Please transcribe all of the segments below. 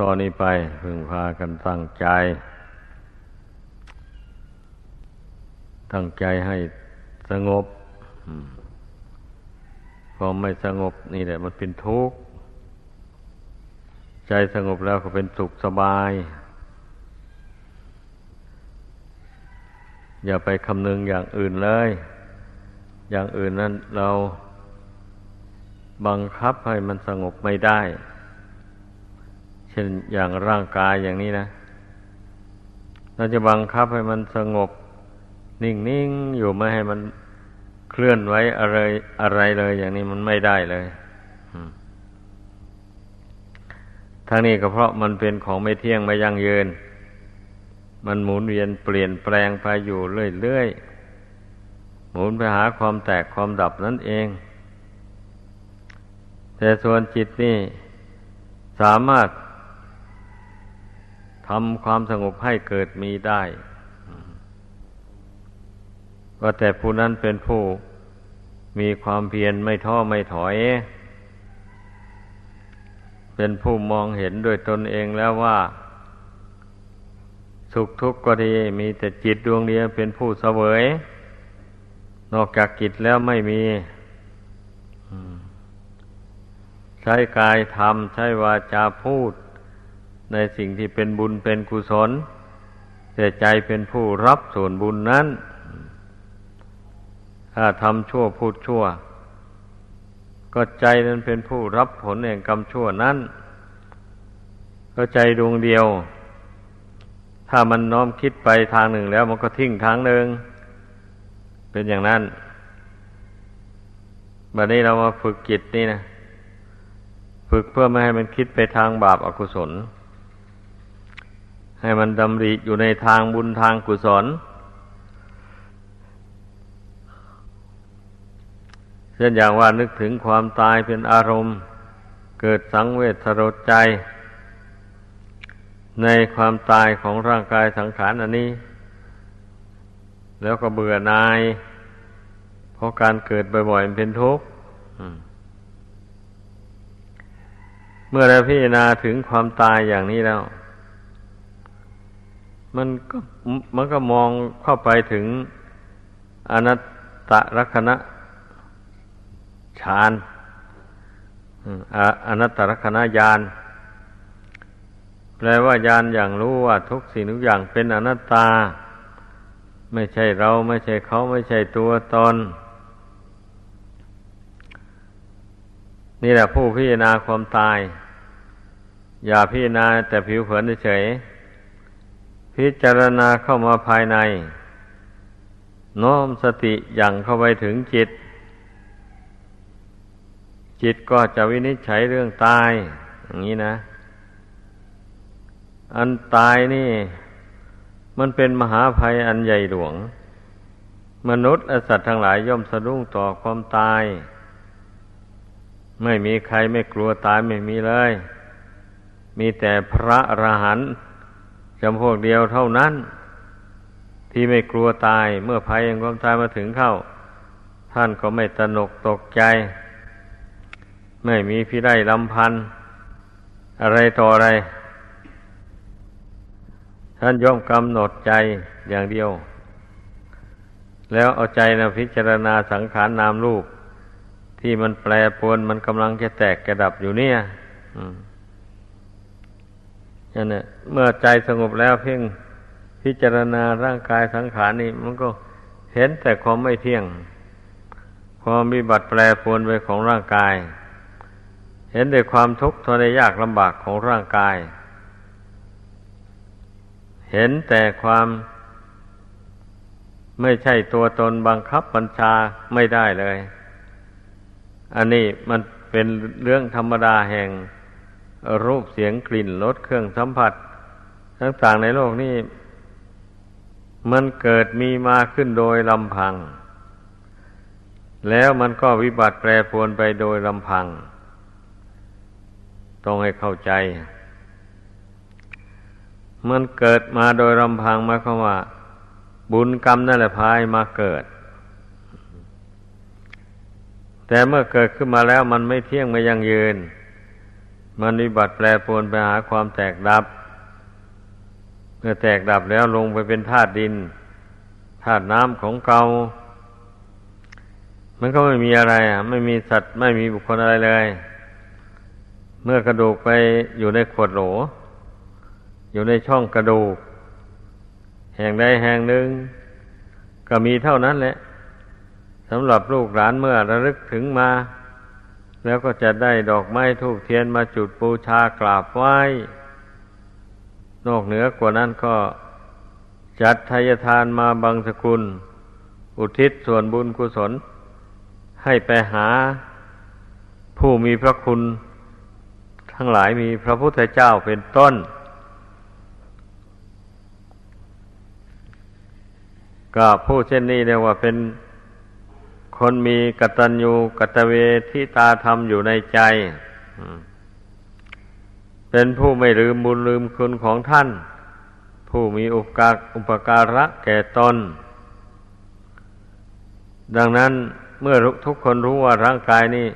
ตอนนี้ไปพึงพากันตั้งใจ ตั้งใจให้สงบพอไม่สงบนี่แหละ มันเป็นทุกข์ ใจสงบแล้วก็เป็นสุขสบาย อย่าไปคำนึงอย่างอื่นเลย อย่างอื่นนั้นเราบังคับให้มันสงบไม่ได้ เช่นอย่างร่างกายอย่างนี้นะ เราจะบังคับให้มันสงบ นิ่งๆอยู่ไม่ให้มันเคลื่อนไหวอะไรอะไรเลยอย่างนี้มันไม่ได้เลยทั้งนี้ก็เพราะมันเป็นของไม่เที่ยงไม่ยั่งยืน มันหมุนเวียนเปลี่ยนแปลงไปอยู่เรื่อยๆ หมุนไปหาความแตกความดับนั่นเอง แต่ส่วนจิตนี่สามารถ ทำความสงบให้เกิดมีได้ว่าแต่ผู้นั้นเป็นผู้มีความเพียรไม่ท้อไม่ถอย เป็นผู้มองเห็นด้วยตนเองแล้วว่า สุขทุกข์ก็ดีมีแต่จิตดวงเดียวเป็นผู้เสวย นอกจากจิตแล้วไม่มีใช้กายทำใช้วาจาพูด ในสิ่งที่เป็นบุญเป็นกุศล แต่ใจเป็นผู้รับส่วนบุญนั้น ถ้าทำชั่วพูดชั่ว ก็ใจนั้นเป็นผู้รับผลแห่งกรรมชั่วนั้น ก็ใจดวงเดียว ถ้ามันน้อมคิดไปทางหนึ่งแล้วมันก็ทิ้งทางหนึ่ง เป็นอย่างนั้นบัดนี้เรามาฝึกจิตนี่นะ ฝึกเพื่อไม่ให้มันคิดไปทางบาปอากุศล ให้มันดำริอยู่ในทางบุญทางกุศลเช่นอย่างว่านึกถึงความตายเป็นอารมณ์ เกิดสังเวชสลดใจ ในความตายของร่างกายสังขารอันนี้ แล้วก็เบื่อหน่าย เพราะการเกิดบ่อยๆเป็นทุกข์เมื่อเราพิจารณาถึงความตายอย่างนี้แล้ว มันก็มันก็มองเข้าไปถึงอนัตตลักษณะฌานอนัตตลักษณะญาณแปลว่าญาณอย่างรู้ว่าทุกสิ่งทุกอย่างเป็นอนัตตา ไม่ใช่เราไม่ใช่เขาไม่ใช่ตัวตนนี่แหละผู้พิจารณาความตาย อย่าพิจารณาแต่ผิวเผินเฉย พิจารณาเข้ามาภายใน น้อมสติอย่างเข้าไปถึงจิต จิตก็จะวินิจฉัยเรื่องตาย อย่างนี้นะ อันตายนี่ มันเป็นมหาภัยอันใหญ่หลวง มนุษย์และสัตว์ทั้งหลายย่อมสะดุ้งต่อความตาย ไม่มีใครไม่กลัวตายไม่มีเลย มีแต่พระอรหันต์ จำพวกเดียวเท่านั้น ที่ไม่กลัวตายเมื่อภัยแห่งความตายมาถึงเข้า ท่านก็ไม่ตนกตกใจ ไม่มีพี่ได้ลำพัน อะไรต่ออะไร ท่านย่อมกำหนดใจอย่างเดียว แล้วเอาใจนะพิจารณาสังขารนามรูปที่มันแปรปวนมันกำลังจะแตกกระดับอยู่เนี่ย อืม นั่นแหละเมื่อใจสงบแล้วเพ่งพิจารณาร่างกายสังขารนี่มันก็เห็นแต่ความไม่เที่ยง ความมีบัตรแปรปรวนไปของร่างกาย เห็นแต่ความทุกข์ทนยากลำบากของร่างกาย เห็นแต่ความไม่ใช่ตัวตนบังคับบัญชาไม่ได้เลย อันนี้มันเป็นเรื่องธรรมดาแห่ง รูปเสียงกลิ่นรสเครื่องสัมผัสต่างๆในโลกนี้ มันเกิดมีมาขึ้นโดยลำพัง แล้วมันก็วิบัติแปรปรวนไปโดยลำพัง ต้องให้เข้าใจ มันเกิดมาโดยลำพังมาเข้าว่า บุญกรรมนั่นแหละพายมาเกิด แต่เมื่อเกิดขึ้นมาแล้วมันไม่เที่ยงไม่ยั่งยืน มันวิบัติแปรปรวนไปหาความแตกดับ เมื่อแตกดับแล้วลงไปเป็นธาตุดินธาตุน้ำของเกามันก็ไม่มีอะไรอะ ไม่มีสัตว์ไม่มีบุคคลอะไรเลย เมื่อกระดูกไปอยู่ในขวดโหล อยู่ในช่องกระดูก แห่งใดแห่งหนึ่ง ก็มีเท่านั้นแหละสำหรับลูกหลานเมื่อระลึกถึงมา แล้วก็จะได้ดอกไม้ทูกเทียนมาจุดปูชากราบไหว้ นอกเหนือกว่านั้นก็จัดทายทานมาบังสกุล อุทิศส่วนบุญกุศล ให้ไปหาผู้มีพระคุณ ทั้งหลายมีพระพุทธเจ้าเป็นต้น ก็ผู้เช่นนี้เรียกว่าเป็น คนมีกตัญญูกตเวทิตาธรรมอยู่ในใจ เป็นผู้ไม่ลืมบุญลืมคุณของท่าน ผู้มีอุปการอุปการะแก่ตน ดังนั้นเมื่อทุกคนรู้ว่าร่างกายนี้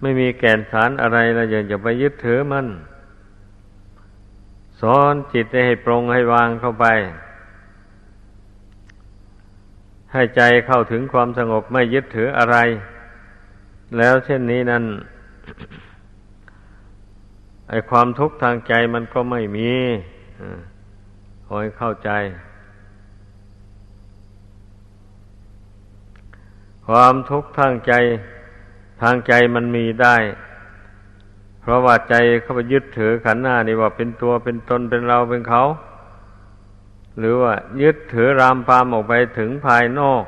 ไม่มีแก่นสารอะไรแล้วอย่าไปยึดถือมัน สอนจิตให้ปรงให้วางเข้าไป ให้ใจเข้าถึงความสงบไม่ยึดถืออะไร แล้วเช่นนี้นั้นไอความทุกข์ทางใจมันก็ไม่มีขอให้เข้าใจ ความทุกข์ทางใจ ทางใจมันมีได้ เพราะว่าใจเข้าไปยึดถือขันหน้านี่ว่าเป็นตัวเป็นตนเป็นเราเป็นเขา หรือว่ายึดถือรามปามออกไปถึงภายนอก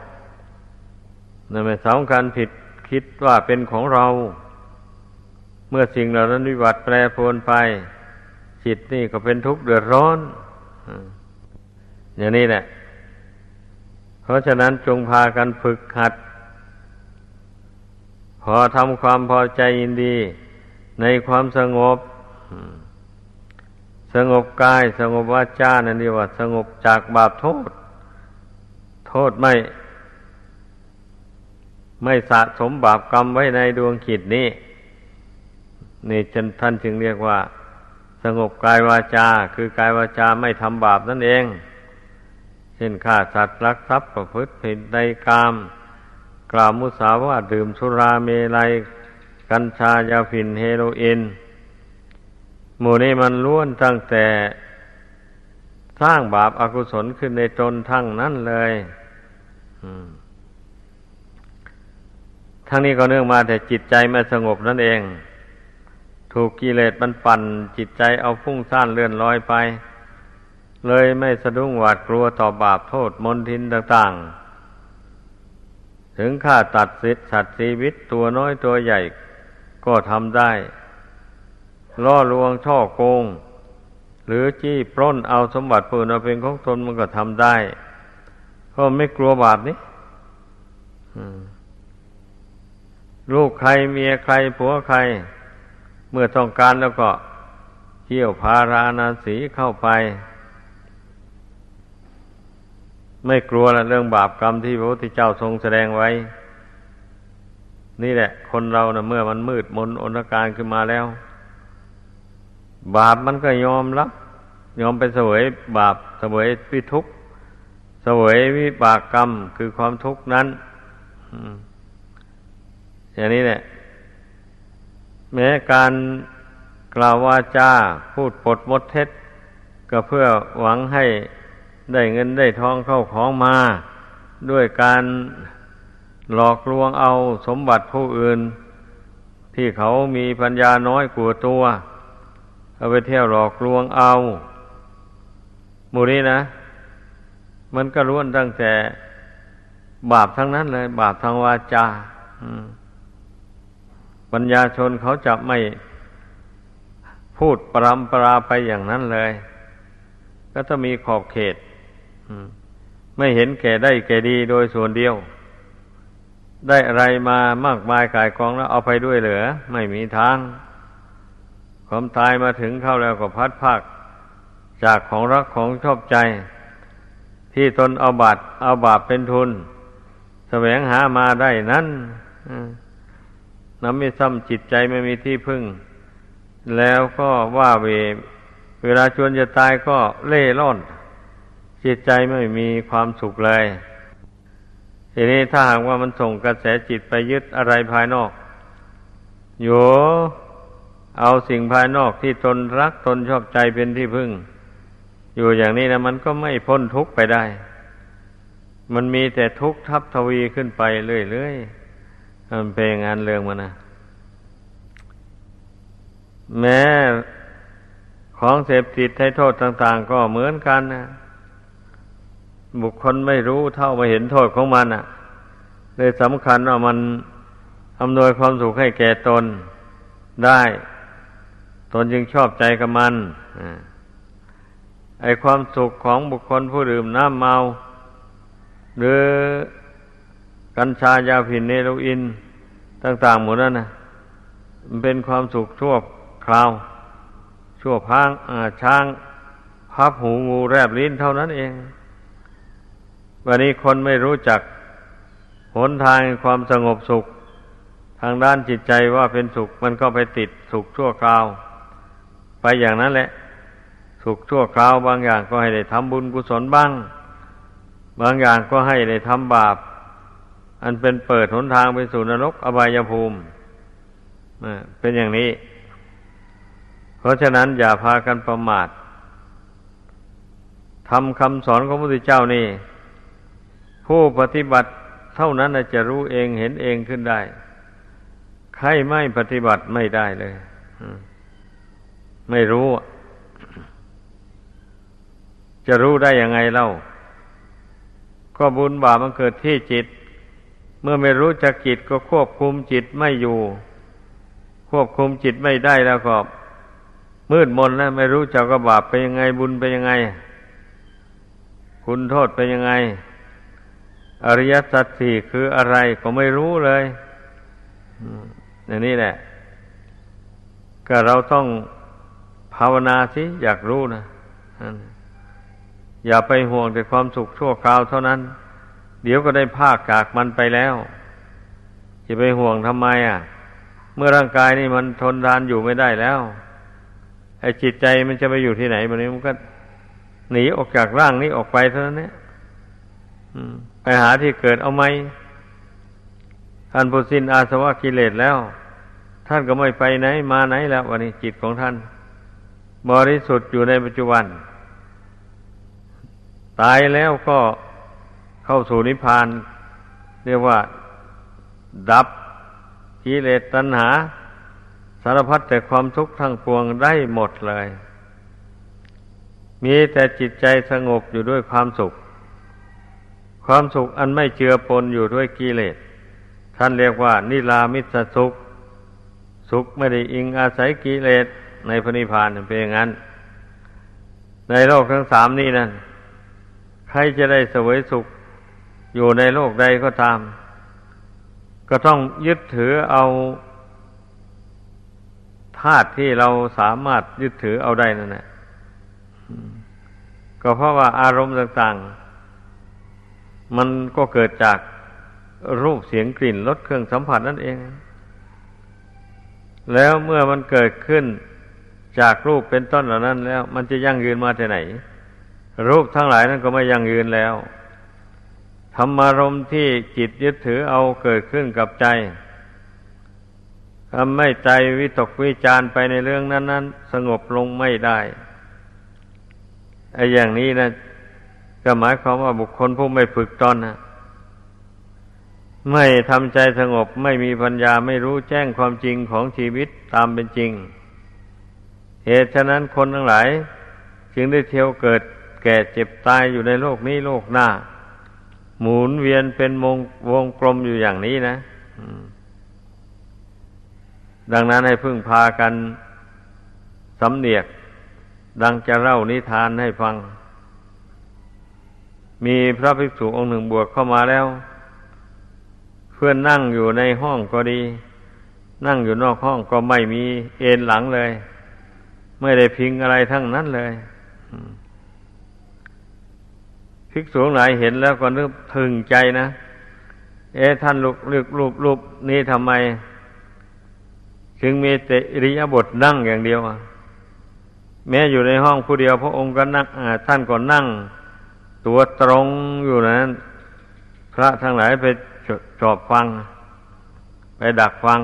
นั่นหมายสำคัญผิดคิดว่าเป็นของเรา เมื่อสิ่งเหล่านั้นวิบัติแปรปรวนไป จิตนี่ก็เป็นทุกข์เดือดร้อนอย่างนี้แหละเพราะฉะนั้นจงพากันฝึกหัด พอทำความพอใจยินดี ในความสงบ สงบกายสงบวาจานั่นเรียกว่า สงบจากบาปโทษ โทษไม่ ไม่สะสมบาปกรรมไว้ในดวงขิดนี้นี่ท่านจึงเรียกว่า สงบกายวาจา คือกายวาจาไม่ทำบาปนั่นเอง เช่นฆ่าสัตว์รักทรัพย์ประพฤติผิดในกาม กล่าวมุสาวาดื่มสุราเมลัย กัญชายาฝิ่นเฮโรอีน หมู่นี้มันล้วนตั้งแต่สร้างบาปอากุศลขึ้นในตนทั้งนั้นเลยทั้งนี้ก็เนื่องมาแต่จิตใจไม่สงบนั่นเอง ถูกกิเลสมันปั่นจิตใจเอาฟุ้งซ่านเลื่อนลอยไป เลยไม่สะดุ้งหวาดกลัวต่อบาปโทษมนทินต่างๆ ถึงค่าตัดสิทธิสัตว์ชีวิตตัวน้อยตัวใหญ่ก็ทำได้ ล่อลวงช่อโกง หรือจี้ปล้นเอาสมบัติปืนเอาเป็นของตนมันก็ทำได้เพราะไม่กลัวบาปนี้ลูกใครเมียใครผัวใคร เมื่อต้องการแล้วก็เที่ยวพาราณาสีเข้าไป ไม่กลัวละเรื่องบาปกรรมที่พระพุทธเจ้าทรงแสดงไว้ นี่แหละ คนเรานะเมื่อมันมืดมนอนการขึ้นมาแล้ว บาปมันก็ยอมรับ ยอมไปเสวยบาปเสวยวิทุกเสวยวิบากกรรมคือความทุกข์นั้นอย่างนี้แหละแม้การกล่าววาจาพูดปดมดเท็จ ก็เพื่อหวังให้ได้เงินได้ทองเข้าของมา ด้วยการหลอกลวงเอาสมบัติผู้อื่น ที่เขามีปัญญาน้อยกว่าตัว เอาไปเที่ยวหลอกลวงเอาหมู่นี้นะ มันก็ล้วนตั้งแต่บาปทั้งนั้นเลย บาปทางวาจาปัญญาชนเขาจะไม่พูดปรำปราไปอย่างนั้นเลย ก็ต้องมีขอบเขตไม่เห็นแก่ได้แก่ดีโดยส่วนเดียว ได้อะไรมามากมายกายกองแล้วเอาไปด้วยเหลือ ไม่มีทาง ความตายมาถึงเข้าแล้วก็พัดภาค จากของรักของชอบใจ ที่ตนเอาบาตเอาบาปเป็นทุน แสวงหามาได้นั้นน้ำไม่ซ้ำจิตใจไม่มีที่พึ่ง แล้วก็ว่าเว เวลาชวนจะตายก็เล่ร่อน จิตใจไม่มีความสุขเลยทีนี้ถ้าหากว่ามันส่งกระแสจิตไปยึดอะไรภายนอกโย เอาสิ่งภายนอกที่ตนรักตนชอบใจเป็นที่พึ่ง อยู่อย่างนี้นะมันก็ไม่พ้นทุกข์ไปได้ มันมีแต่ทุกข์ทับทวีขึ้นไปเรื่อยๆมันเป็นงานเรื่องมันนะแม้ของเสพติดให้โทษต่าง ๆ ก็เหมือนกันนะบุคคลไม่รู้เท่าไม่เห็นโทษของมันอะ เลยสำคัญว่ามันอำนวยความสุขให้แก่ตนได้ ตนจึงชอบใจกับมันไอความสุขของบุคคลผู้ดื่มน้ำเมา หรือกัญชายาผินเนโรอิน ต่างๆหมดนั่นนะมันเป็นความสุขชั่วคราว ชั่วพังช้างพับหูงูแรบลิ้นเท่านั้นเอง วันนี้คนไม่รู้จักหนทางความสงบสุข ทางด้านจิตใจว่าเป็นสุขมันก็ไปติดสุขชั่วคราว ไปอย่างนั้นแหละ สุขชั่วคราวบางอย่างก็ให้ได้ทำบุญกุศลบ้าง บางอย่างก็ให้ได้ทำบาป อันเป็นเปิดหนทางไปสู่นรกอบายภูมิเป็นอย่างนี้ เพราะฉะนั้นอย่าพากันประมาททำคำสอนของพระพุทธเจ้านี่ ผู้ปฏิบัติเท่านั้นจะรู้เองเห็นเองขึ้นได้ ใครไม่ปฏิบัติไม่ได้เลย ไม่รู้ จะรู้ได้ยังไงเล่า ก็บุญบาปมันเกิดที่จิต เมื่อไม่รู้จักจิตก็ควบคุมจิตไม่อยู่ ควบคุมจิตไม่ได้แล้วก็ มืดมนแล้วไม่รู้จักว่าบาปเป็นยังไงบุญเป็นยังไง คุณโทษเป็นยังไง อริยสัจสี่คืออะไรก็ไม่รู้เลยอย่างนี้แหละก็เราต้อง ภาวนาสิอยากรู้นะอย่าไปห่วงแต่ความสุขชั่วคราวเท่านั้น เดี๋ยวก็ได้ภาคจากมันไปแล้วจะไปห่วงทำไมอะ เมื่อร่างกายนี่มันทนทานอยู่ไม่ได้แล้วไอ้จิตใจมันจะไปอยู่ที่ไหนมันนี้มันก็หนีออกจากร่างนี้ออกไปเท่านั้นเนี่ยไปหาที่เกิดเอาไหมท่านผู้สิ้นอาสวะกิเลสแล้ว ท่านก็ไม่ไปไหน มาไหนแล้ววันนี้จิตของท่าน บริสุทธิ์อยู่ในปัจจุบัน ตายแล้วก็เข้าสู่นิพพาน เรียกว่า ดับกิเลสตัณหา สารพัดแต่ความทุกข์ทั้งปวงได้หมดเลย มีแต่จิตใจสงบอยู่ด้วยความสุข ความสุขอันไม่เจือปนอยู่ด้วยกิเลสท่านเรียกว่า นิรามิตสุข สุขไม่ได้อิงอาศัยกิเลส ในพระนิพพานเป็นอย่างนั้น ในโลกทั้งสามนี้นะใครจะได้เสวยสุขอยู่ในโลกใดก็ตาม ก็ต้องยึดถือเอาธาตุที่เราสามารถยึดถือเอาได้นั่นแหละก็เพราะว่าอารมณ์ต่างๆ มันก็เกิดจากรูปเสียงกลิ่นรสเครื่องสัมผัสนั่นเอง แล้วเมื่อมันเกิดขึ้น จากรูปเป็นต้นเหล่านั้นแล้ว มันจะยั่งยืนมาที่ไหน รูปทั้งหลายนั้นก็ไม่ยั่งยืนแล้วธรรมารมณ์ที่จิตยึดถือเอาเกิดขึ้นกับใจทำไม่ใจวิตกวิจารไปในเรื่องนั้น ๆ สงบลงไม่ได้ไอ้อย่างนี้นะก็หมายความว่าบุคคลผู้ไม่ฝึกตนนะไม่ทำใจสงบไม่มีปัญญาไม่รู้แจ้งความจริงของชีวิตตามเป็นจริง เหตุฉะนั้นคนทั้งหลาย จึงได้เที่ยวเกิดแก่เจ็บตายอยู่ในโลกนี้โลกหน้า หมุนเวียนเป็นวงวงกลมอยู่อย่างนี้นะดังนั้นให้พึ่งพากันสำเนียก ดังจะเล่านิทานให้ฟัง มีพระภิกษุองค์หนึ่งบวชเข้ามาแล้ว เพื่อนนั่งอยู่ในห้องก็ดี นั่งอยู่นอกห้องก็ไม่มีเอนหลังเลย ไม่ได้พิงอะไรทั้งนั้นเลยภิกษุไหนเห็นแล้วก็นึกถึงใจนะ เอ๊ะท่านลูกลูกรูปรูปนี้ทำไมจึงมีตริยบทนั่งอย่างเดียวแม้อยู่ในห้องผู้เดียว พระองค์ก็นั่งท่านก็นั่ง ตัวตรงอยู่นั้นพระทั้งหลายไปจอบฟัง ไปดักฟัง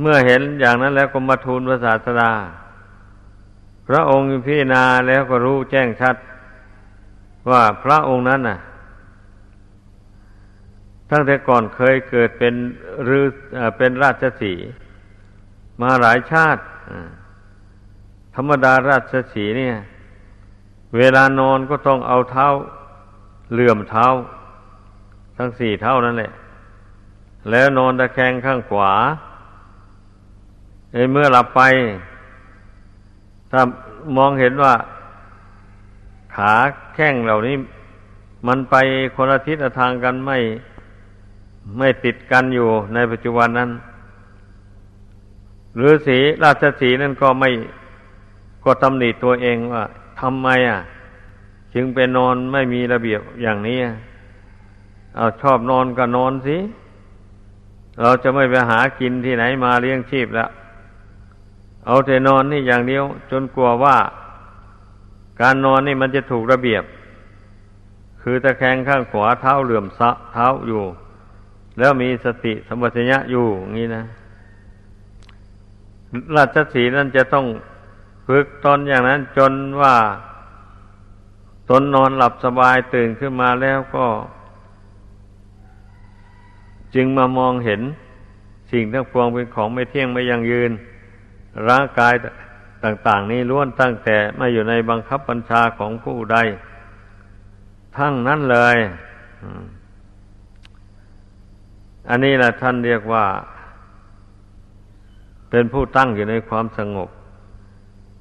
เมื่อเห็นอย่างนั้นแล้วก็มาทูลพระศาสดา พระองค์พิจารณาแล้วก็รู้แจ้งชัด ว่าพระองค์นั้นน่ะ ตั้งแต่ก่อนเคยเกิดเป็นรือเป็นราชสีมาหลายชาติ ธรรมดาราชสีเนี่ย เวลานอนก็ต้องเอาเท้าเหลื่อมเท้า ทั้งสี่เท้านั่นแหละ แล้วนอนตะแคงข้างขวา เมื่อหลับไป ถ้ามองเห็นว่า ขาแข้งเหล่านี้ มันไปคนละทิศทางกันไม่ไม่ติดกันอยู่ในปัจจุบันนั้นหรือสีราชสีนั่นก็ไม่ก็ตำหนิตัวเองว่าทำไมอะ จึงเป็นนอนไม่มีระเบียบอย่างนี้เอาชอบนอนก็นอนสิ เราจะไม่ไปหากินที่ไหนมาเลี้ยงชีพแล้ว เอาแต่นอนนี่อย่างเดียว จนกลัวว่า การนอนนี่มันจะถูกระเบียบ คือตะแคงข้างขวาเท้าเหลื่อมซะเท้าอยู่ แล้วมีสติสมัชัญญะอยู่งี้นะราชสีนั้นจะต้องฝึกตนอย่างนั้นจนว่าตนนอนหลับสบายตื่นขึ้นมาแล้วก็ จึงมามองเห็นสิ่งทั้งปวงเป็นของไม่เที่ยงไม่ยังยืน ร่างกายต่าง ๆ นี้ล้วนตั้งแต่ไม่อยู่ในบังคับบัญชาของผู้ใด ทั้งนั้นเลยอันนี้แหละท่านเรียกว่า เป็นผู้ตั้งอยู่ในความสงบ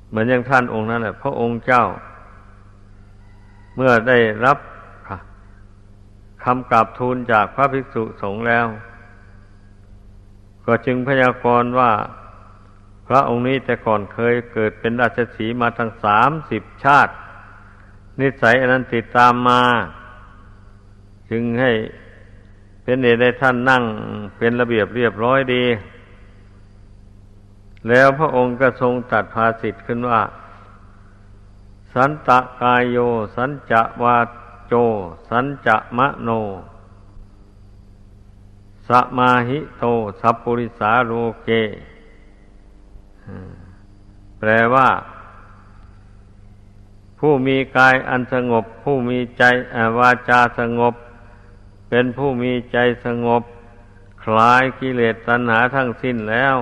เหมือนอย่างท่านองค์นั้นแหละพระองค์เจ้า เมื่อได้รับคำกราบทูลจากพระภิกษุสงฆ์แล้ว ก็จึงพยากรณ์ว่า พระองค์นี้แต่ก่อนเคยเกิดเป็นราชสีมาทั้งสามสิบชาติ นิสัยอันนั้นติดตามมา จึงให้เป็นเหตุให้ท่านนั่งเป็นระเบียบเรียบร้อยดี แล้วพระองค์ก็ทรงตัดภาสิทธ์ขึ้นว่า สันตะกายโย สันจะวาโจ สันจะมะโนสมาหิโต สัพปุริสาโรเก แปลว่า ผู้มีกายอันสงบ ผู้มีใจวาจาสงบ เป็นผู้มีใจสงบ คลายกิเลสตัณหาทั้งสิ้นแล้ว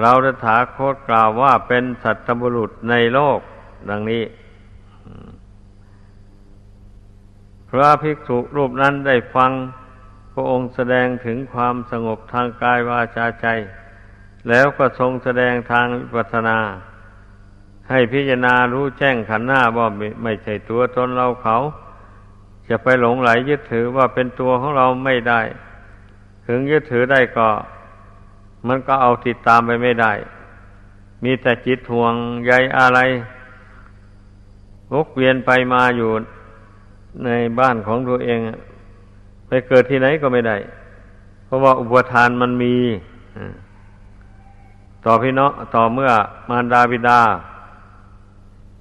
เราจะถาโคตกล่าวว่าเป็นสัตบุรุษในโลก ดังนี้พระภิกษุรูปนั้นได้ฟัง พระองค์แสดงถึงความสงบทางกายวาจาใจ แล้วก็ทรงแสดงทางวิปัสนา ให้พิจารณารู้แจ้งขันหน้าว่าไม่ใช่ตัวตนเราเขา จะไปหลงไหลยึดถือว่าเป็นตัวของเราไม่ได้ ถึงยึดถือได้ก็ มันก็เอาติดตามไปไม่ได้ มีแต่จิตห่วงใยอะไรวกเวียนไปมาอยู่ในบ้านของตัวเองไปเกิดที่ไหนก็ไม่ได้ เพราะว่าอุปทานมันมี ต่อพี่น้องต่อเมื่อมารดาบิดา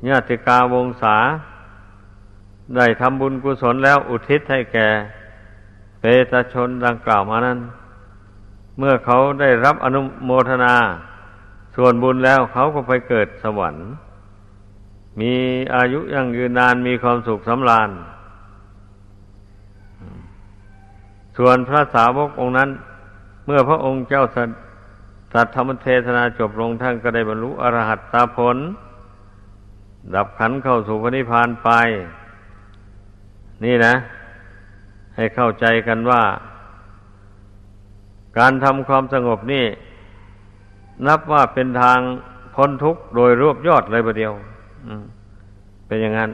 ญาติกาวงศา ได้ทำบุญกุศลแล้วอุทิศให้แก่เปตชนดังกล่าวมานั้น เมื่อเขาได้รับอนุโมทนา ส่วนบุญแล้วเขาก็ไปเกิดสวรรค์ มีอายุยั่งยืนนานมีความสุขสำราญ ส่วนพระสาวกองค์นั้น เมื่อพระองค์เจ้า สัตธรรมเทศนาจบลงท่านก็ได้บรรลุอรหัตตาผล ดับขันเข้าสู่พระนิพพานไป นี่นะ ให้เข้าใจกันว่า การทำความสงบนี่ นับว่าเป็นทางพ้นทุกข์โดยรวบยอดเลยประเดียวเป็นอย่างนั้น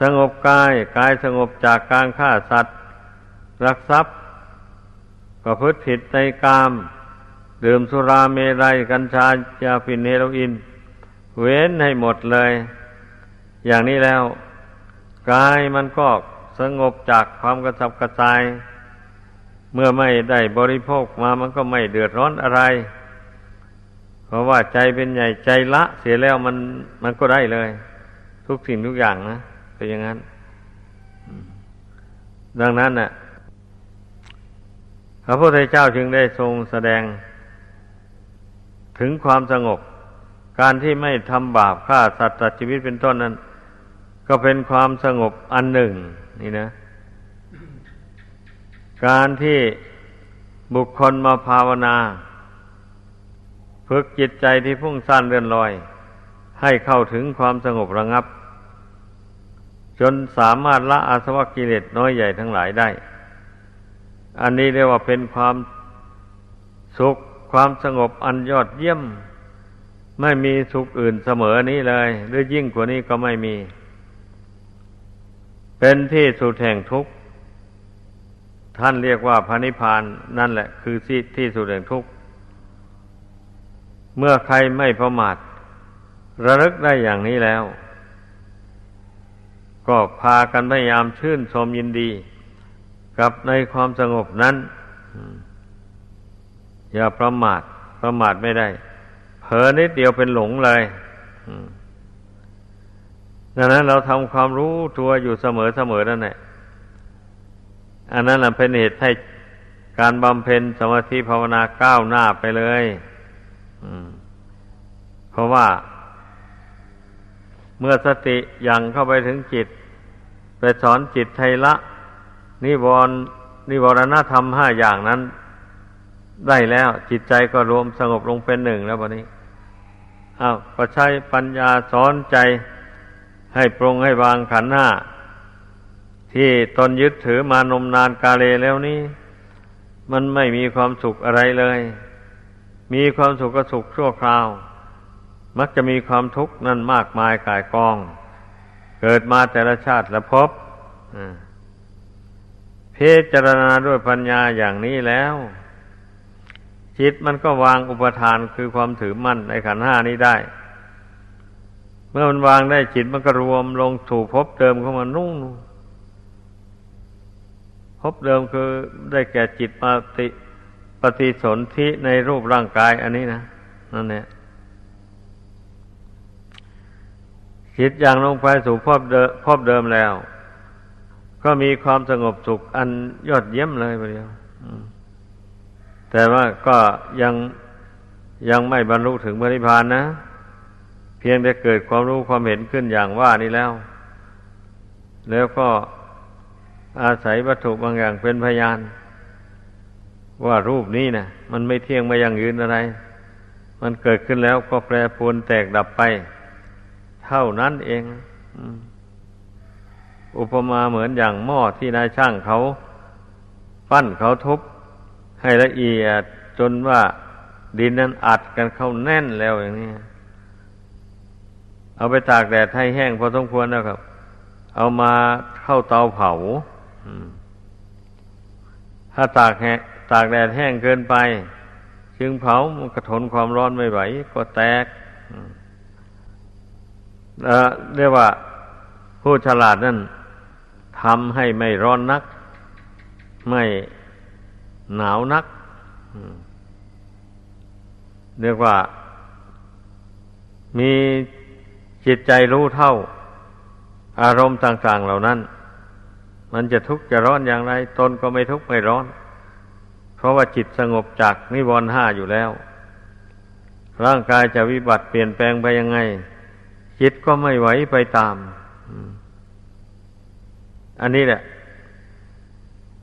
สงบกาย กายสงบจากการฆ่าสัตว์ รักทรัพย์ ประพฤติผิดในกาม ดื่มสุราเมรัยกัญชายาฟินเฮโรอีนเว้นให้หมดเลย อย่างนี้แล้วกายมันก็สงบจากความกระสับกระส่าย เมื่อไม่ได้บริโภคมามันก็ไม่เดือดร้อนอะไร เพราะว่าใจเป็นใหญ่ใจละเสียแล้วมันมันก็ได้เลย ทุกสิ่งทุกอย่างนะเป็นอย่างนั้น ดังนั้นน่ะ พระพุทธเจ้าจึงได้ทรงแสดง ถึงความสงบ การที่ไม่ทำบาปฆ่าสัตว์ตัดชีวิตเป็นต้นนั้น ก็เป็นความสงบอันหนึ่ง นี่นะ การที่บุคคลมาภาวนา ฝึกจิตใจที่พุ่งสั้นเรื่อนลอย ให้เข้าถึงความสงบระงับ จนสามารถละอาสวะกิเลสน้อยใหญ่ทั้งหลายได้ อันนี้เรียกว่าเป็นความสุขความสงบอันยอดเยี่ยม ไม่มีสุขอื่นเสมอนี้เลย หรือยิ่งกว่านี้ก็ไม่มี เป็นที่สุดแห่งทุกข์ท่านเรียกว่าพระนิพพานนั่นแหละ คือที่ที่สุดแห่งทุกข์เมื่อใครไม่ประมาทระลึกได้อย่างนี้แล้ว ก็พากันพยายามชื่นชมยินดี กับในความสงบนั้นอย่าประมาทประมาทไม่ได้ เผลอนิดเดียวเป็นหลงเลยดังนั้นเราทำความรู้ตัวอยู่เสมอเสมอนั่นแหละอันนั้นเป็นเหตุให้การบำเพ็ญสมาธิภาวนาก้าวหน้าไปเลยเพราะว่า เมื่อสติยังเข้าไปถึงจิต ไปสอนจิตไทละ นิวรณ์นิวรณธรรมห้าอย่างนั้น ได้แล้ว จิตใจก็รวมสงบลงเป็นหนึ่งแล้ววันนี้อ้าวก็ใช้ปัญญาสอนใจให้ปรงให้วางขันห้า ที่ตนยึดถือมานมนานกาเลแล้วนี้ มันไม่มีความสุขอะไรเลย มีความสุขก็สุขชั่วคราว มักจะมีความทุกข์นั่นมากมายกายกอง เกิดมาแต่ละชาติละพบเพิจารณาด้วยปัญญาอย่างนี้แล้ว จิตมันก็วางอุปทานคือความถือมั่นในขันห้านี้ได้ เมื่อมันวางได้จิตมันก็รวมลงถูกพบเติมเข้ามานุ่งพบเดิมคือได้แก่จิตปฏิปฏิสนธิในรูปร่างกายอันนี้นะนั่นแหละจิตอย่างลงไปสู่พบเดิมพบเดิมแล้ว ก็มีความสงบสุขอันยอดเยี่ยมเลยเดียวแต่ว่าก็ยังยังไม่บรรลุถึงพระนิพพานนะ เพียงแต่เกิดความรู้ความเห็นขึ้นอย่างว่านี้แล้ว แล้วก็อาศัยวัตถุบางอย่างเป็นพยาน ว่ารูปนี้นะมันไม่เที่ยงไม่ยั่งยืนอะไร มันเกิดขึ้นแล้วก็แปรปรวนแตกดับไป เท่านั้นเองอุ อุปมาเหมือนอย่างหม้อที่นายช่างเขาปั้นเขาทุบให้ละเอียดจนว่าดินนั้นอัดกันเข้าแน่นแล้วอย่างนี้ เอาไปตากแดดให้แห้งพอสมควรแล้วครับ เอามาเข้าเตาเผาถ้าตากแหตากแดดแห้งเกินไป จึงเผามันกระทนความร้อนไม่ไหว ก็แตกเรียกว่าผู้ฉลาดนั่น ทำให้ไม่ร้อนนัก ไม่หนาวนักเรียกว่า มีจิตใจรู้เท่า อารมณ์ต่าง ๆ เหล่านั้น มันจะทุกข์จะร้อนอย่างไร ตนก็ไม่ทุกข์ไม่ร้อน เพราะว่าจิตสงบจากนิวรณ์ห้าอยู่แล้ว ร่างกายจะวิบัติเปลี่ยนแปลงไปยังไง จิตก็ไม่ไหวไปตาม อันนี้แหละ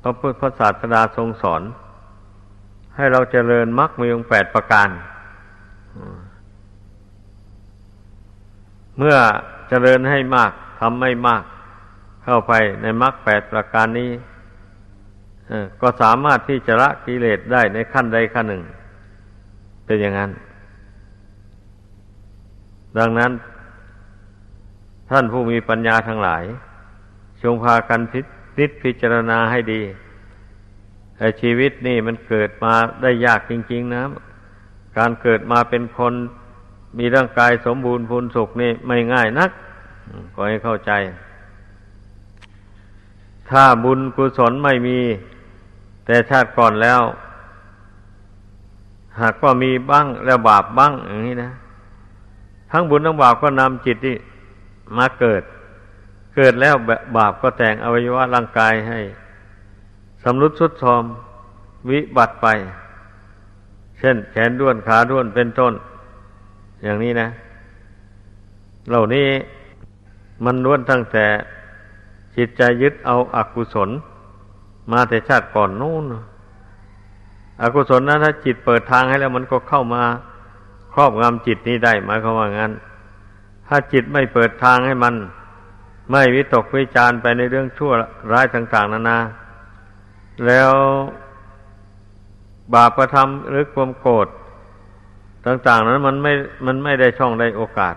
พระพุทธศาสดาทรงสอน ให้เราเจริญมรรคมีองแปดประการ เมื่อเจริญให้มากทำไม่มาก เข้าไปในมรรคแปดประการนี้ก็สามารถที่จะละกิเลสได้ในขั้นใดขั้นหนึ่ง เป็นอย่างนั้น ดังนั้น ท่านผู้มีปัญญาทั้งหลาย จงพากันพิจิตพิจารณาให้ดีแต่ชีวิตนี่มันเกิดมาได้ยากจริง ๆนะ การเกิดมาเป็นคนมีร่างกายสมบูรณ์พูนสุขนี่ไม่ง่ายนักก็ให้เข้าใจ ถ้าบุญกุศลไม่มี แต่ชาติก่อนแล้ว หากว่ามีบ้างแล้วบาปบ้างอย่างนี้นะ ทั้งบุญทั้งบาปก็นำจิตที่มาเกิด เกิดแล้วบาปก็แต่งอวัยวะร่างกายให้สำรุดสุดทอมวิบัติไป เช่น แขนด้วนขาด้วนเป็นต้น อย่างนี้นะ เหล่านี้มันล้วนตั้งแต่จิตใจยึดเอาอากุศล มาแต่ชาติก่อนนู้นอกุศลนั้นถ้าจิตเปิดทางให้แล้วมันก็เข้ามาครอบงำจิตนี้ได้หมายความว่างั้น ถ้าจิตไม่เปิดทางให้มัน ไม่วิตกวิจารไปในเรื่องชั่วร้ายต่าง ๆนานา แล้วบาปประทำหรือความโกรธต่าง ๆ นั้นมันไม่ มันไม่ได้ช่องได้โอกาส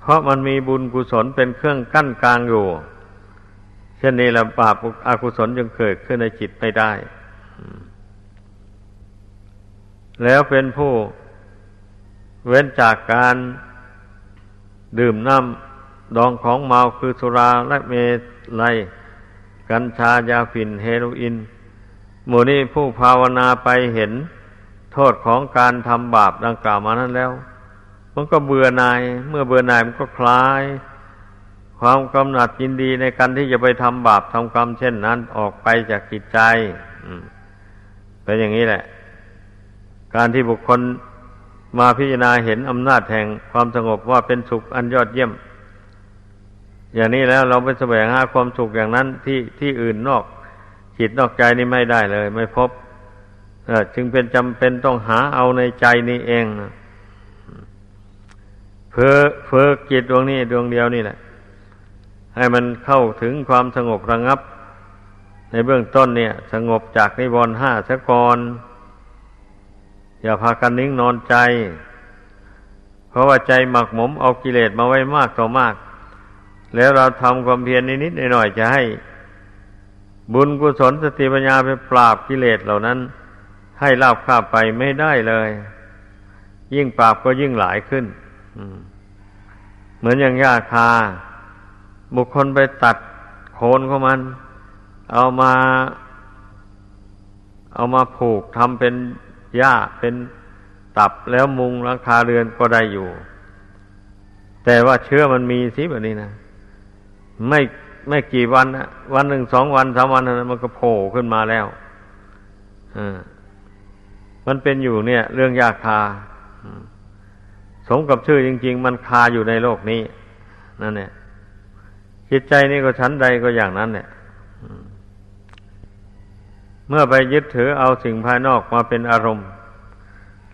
เพราะมันมีบุญกุศลเป็นเครื่องกั้นกลางอยู่ เช่นนี้แหละบาปอากุศลจึงเกิดขึ้นในจิตไม่ได้ แล้วเป็นผู้เว้นจากการดื่มน้ำ ดองของเมาคือสุราและเมลัย กัญชายาฝิ่นเฮโรอีนหมู่นี้ผู้ภาวนาไปเห็นโทษของการทำบาปดังกล่าวมานั้นแล้ว มันก็เบื่อหน่าย เมื่อเบื่อหน่ายมันก็คลาย ความกำหนัดยินดีในการที่จะไปทำบาปทำกรรมเช่นนั้นออกไปจากจิตใจเป็นอย่างนี้แหละ การที่บุคคลมาพิจารณาเห็นอำนาจแห่งความสงบว่าเป็นสุขอันยอดเยี่ยม อย่างนี้แล้วเราไปแสวงหาความสุขอย่างนั้นที่ที่อื่นนอกจิตนอกใจนี่ไม่ได้เลย ไม่พบจึงเป็นจำเป็นต้องหาเอาในใจนี้เองเพื่อเพื่อจิตดวงนี้ดวงเดียวนี่แหละ ให้มันเข้าถึงความสงบระงับ ในเบื้องต้นเนี่ย สงบจากนิวรณ์ห้าสะกรอย่าพากันนิ่งนอนใจ เพราะว่าใจหมักหมมเอากิเลสมาไว้มากต่อมาก แล้วเราทำความเพียรนิดๆหน่อยๆจะให้ บุญกุศลสติปัญญาไปปราบกิเลสเหล่านั้น ให้ลาบคาบไปไม่ได้เลย ยิ่งปราบก็ยิ่งหลายขึ้นเหมือนอย่างหญ้าคา บุคคลไปตัดโคนของมัน เอามา เอามาผูกทำเป็นหญ้าเป็นตับแล้วมุงหลังคาเรือนก็ได้อยู่ แต่ว่าเชื้อมันมีสิแบบนี้นะ ไม่ไม่กี่วันนะวันหนึ่งสองวันสามวันนะมันก็โผล่ขึ้นมาแล้วอ่ามันเป็นอยู่เนี่ย เรื่องยาคาสมกับชื่อจริง ๆ มันคาอยู่ในโลกนี้ นั่นเนี่ยจิตใจนี่ก็ชั้นใดก็อย่างนั้นเนี่ยเมื่อไปยึดถือเอาสิ่งภายนอกมาเป็นอารมณ์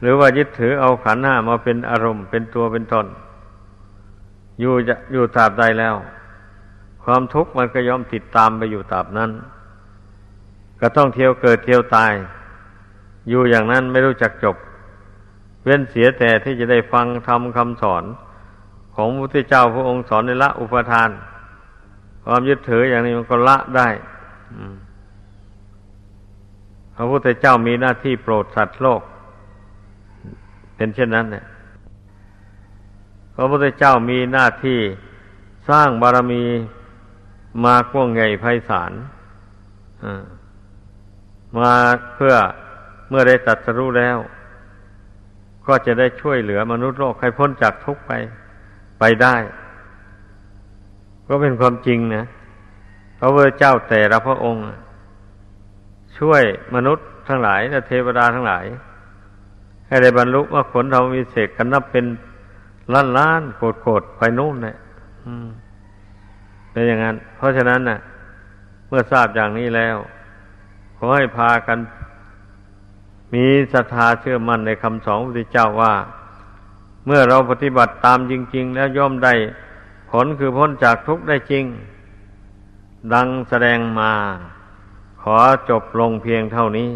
หรือว่ายึดถือเอาขันห้ามาเป็นอารมณ์ เป็นตัวเป็นตนอยู่จะอยู่ตราบใดแล้ว ความทุกข์มันก็ย่อมติดตามไปอยู่ตราบนั้น ก็ต้องเที่ยวเกิดเที่ยวตาย อยู่อย่างนั้นไม่รู้จักจบ เว้นเสียแต่ที่จะได้ฟังทำคำสอน ของพระพุทธเจ้าพระองค์สอนในละอุปทาน ความยึดถืออย่างนี้มันก็ละได้พระพุทธเจ้ามีหน้าที่โปรดสัตว์โลก เป็นเช่นนั้นเนี่ยพระพุทธเจ้ามีหน้าที่สร้างบารมี มากว้างไพศาลมาเพื่อเมื่อได้ตัดสรู้แล้ว ก็จะได้ช่วยเหลือมนุษย์โลกให้พ้นจากทุกข์ไปไปได้ ก็เป็นความจริงนะพระพุทธเจ้าแต่ละพระองค์ ช่วยมนุษย์ทั้งหลายและเทวดาทั้งหลาย ให้ได้บรรลุว่าผลธรรมวิเศษกันนับเป็นล้านล้านโกดโกดไปนู่นเนี่ย เป็นอย่างนั้น เพราะฉะนั้นน่ะ เมื่อทราบอย่างนี้แล้ว ขอให้พากัน มีศรัทธาเชื่อมั่นในคำสอนพระพุทธเจ้าว่า เมื่อเราปฏิบัติตามจริง ๆ แล้วย่อมได้ผลคือพ้นจากทุกข์ได้จริง ดังแสดงมา ขอจบลงเพียงเท่านี้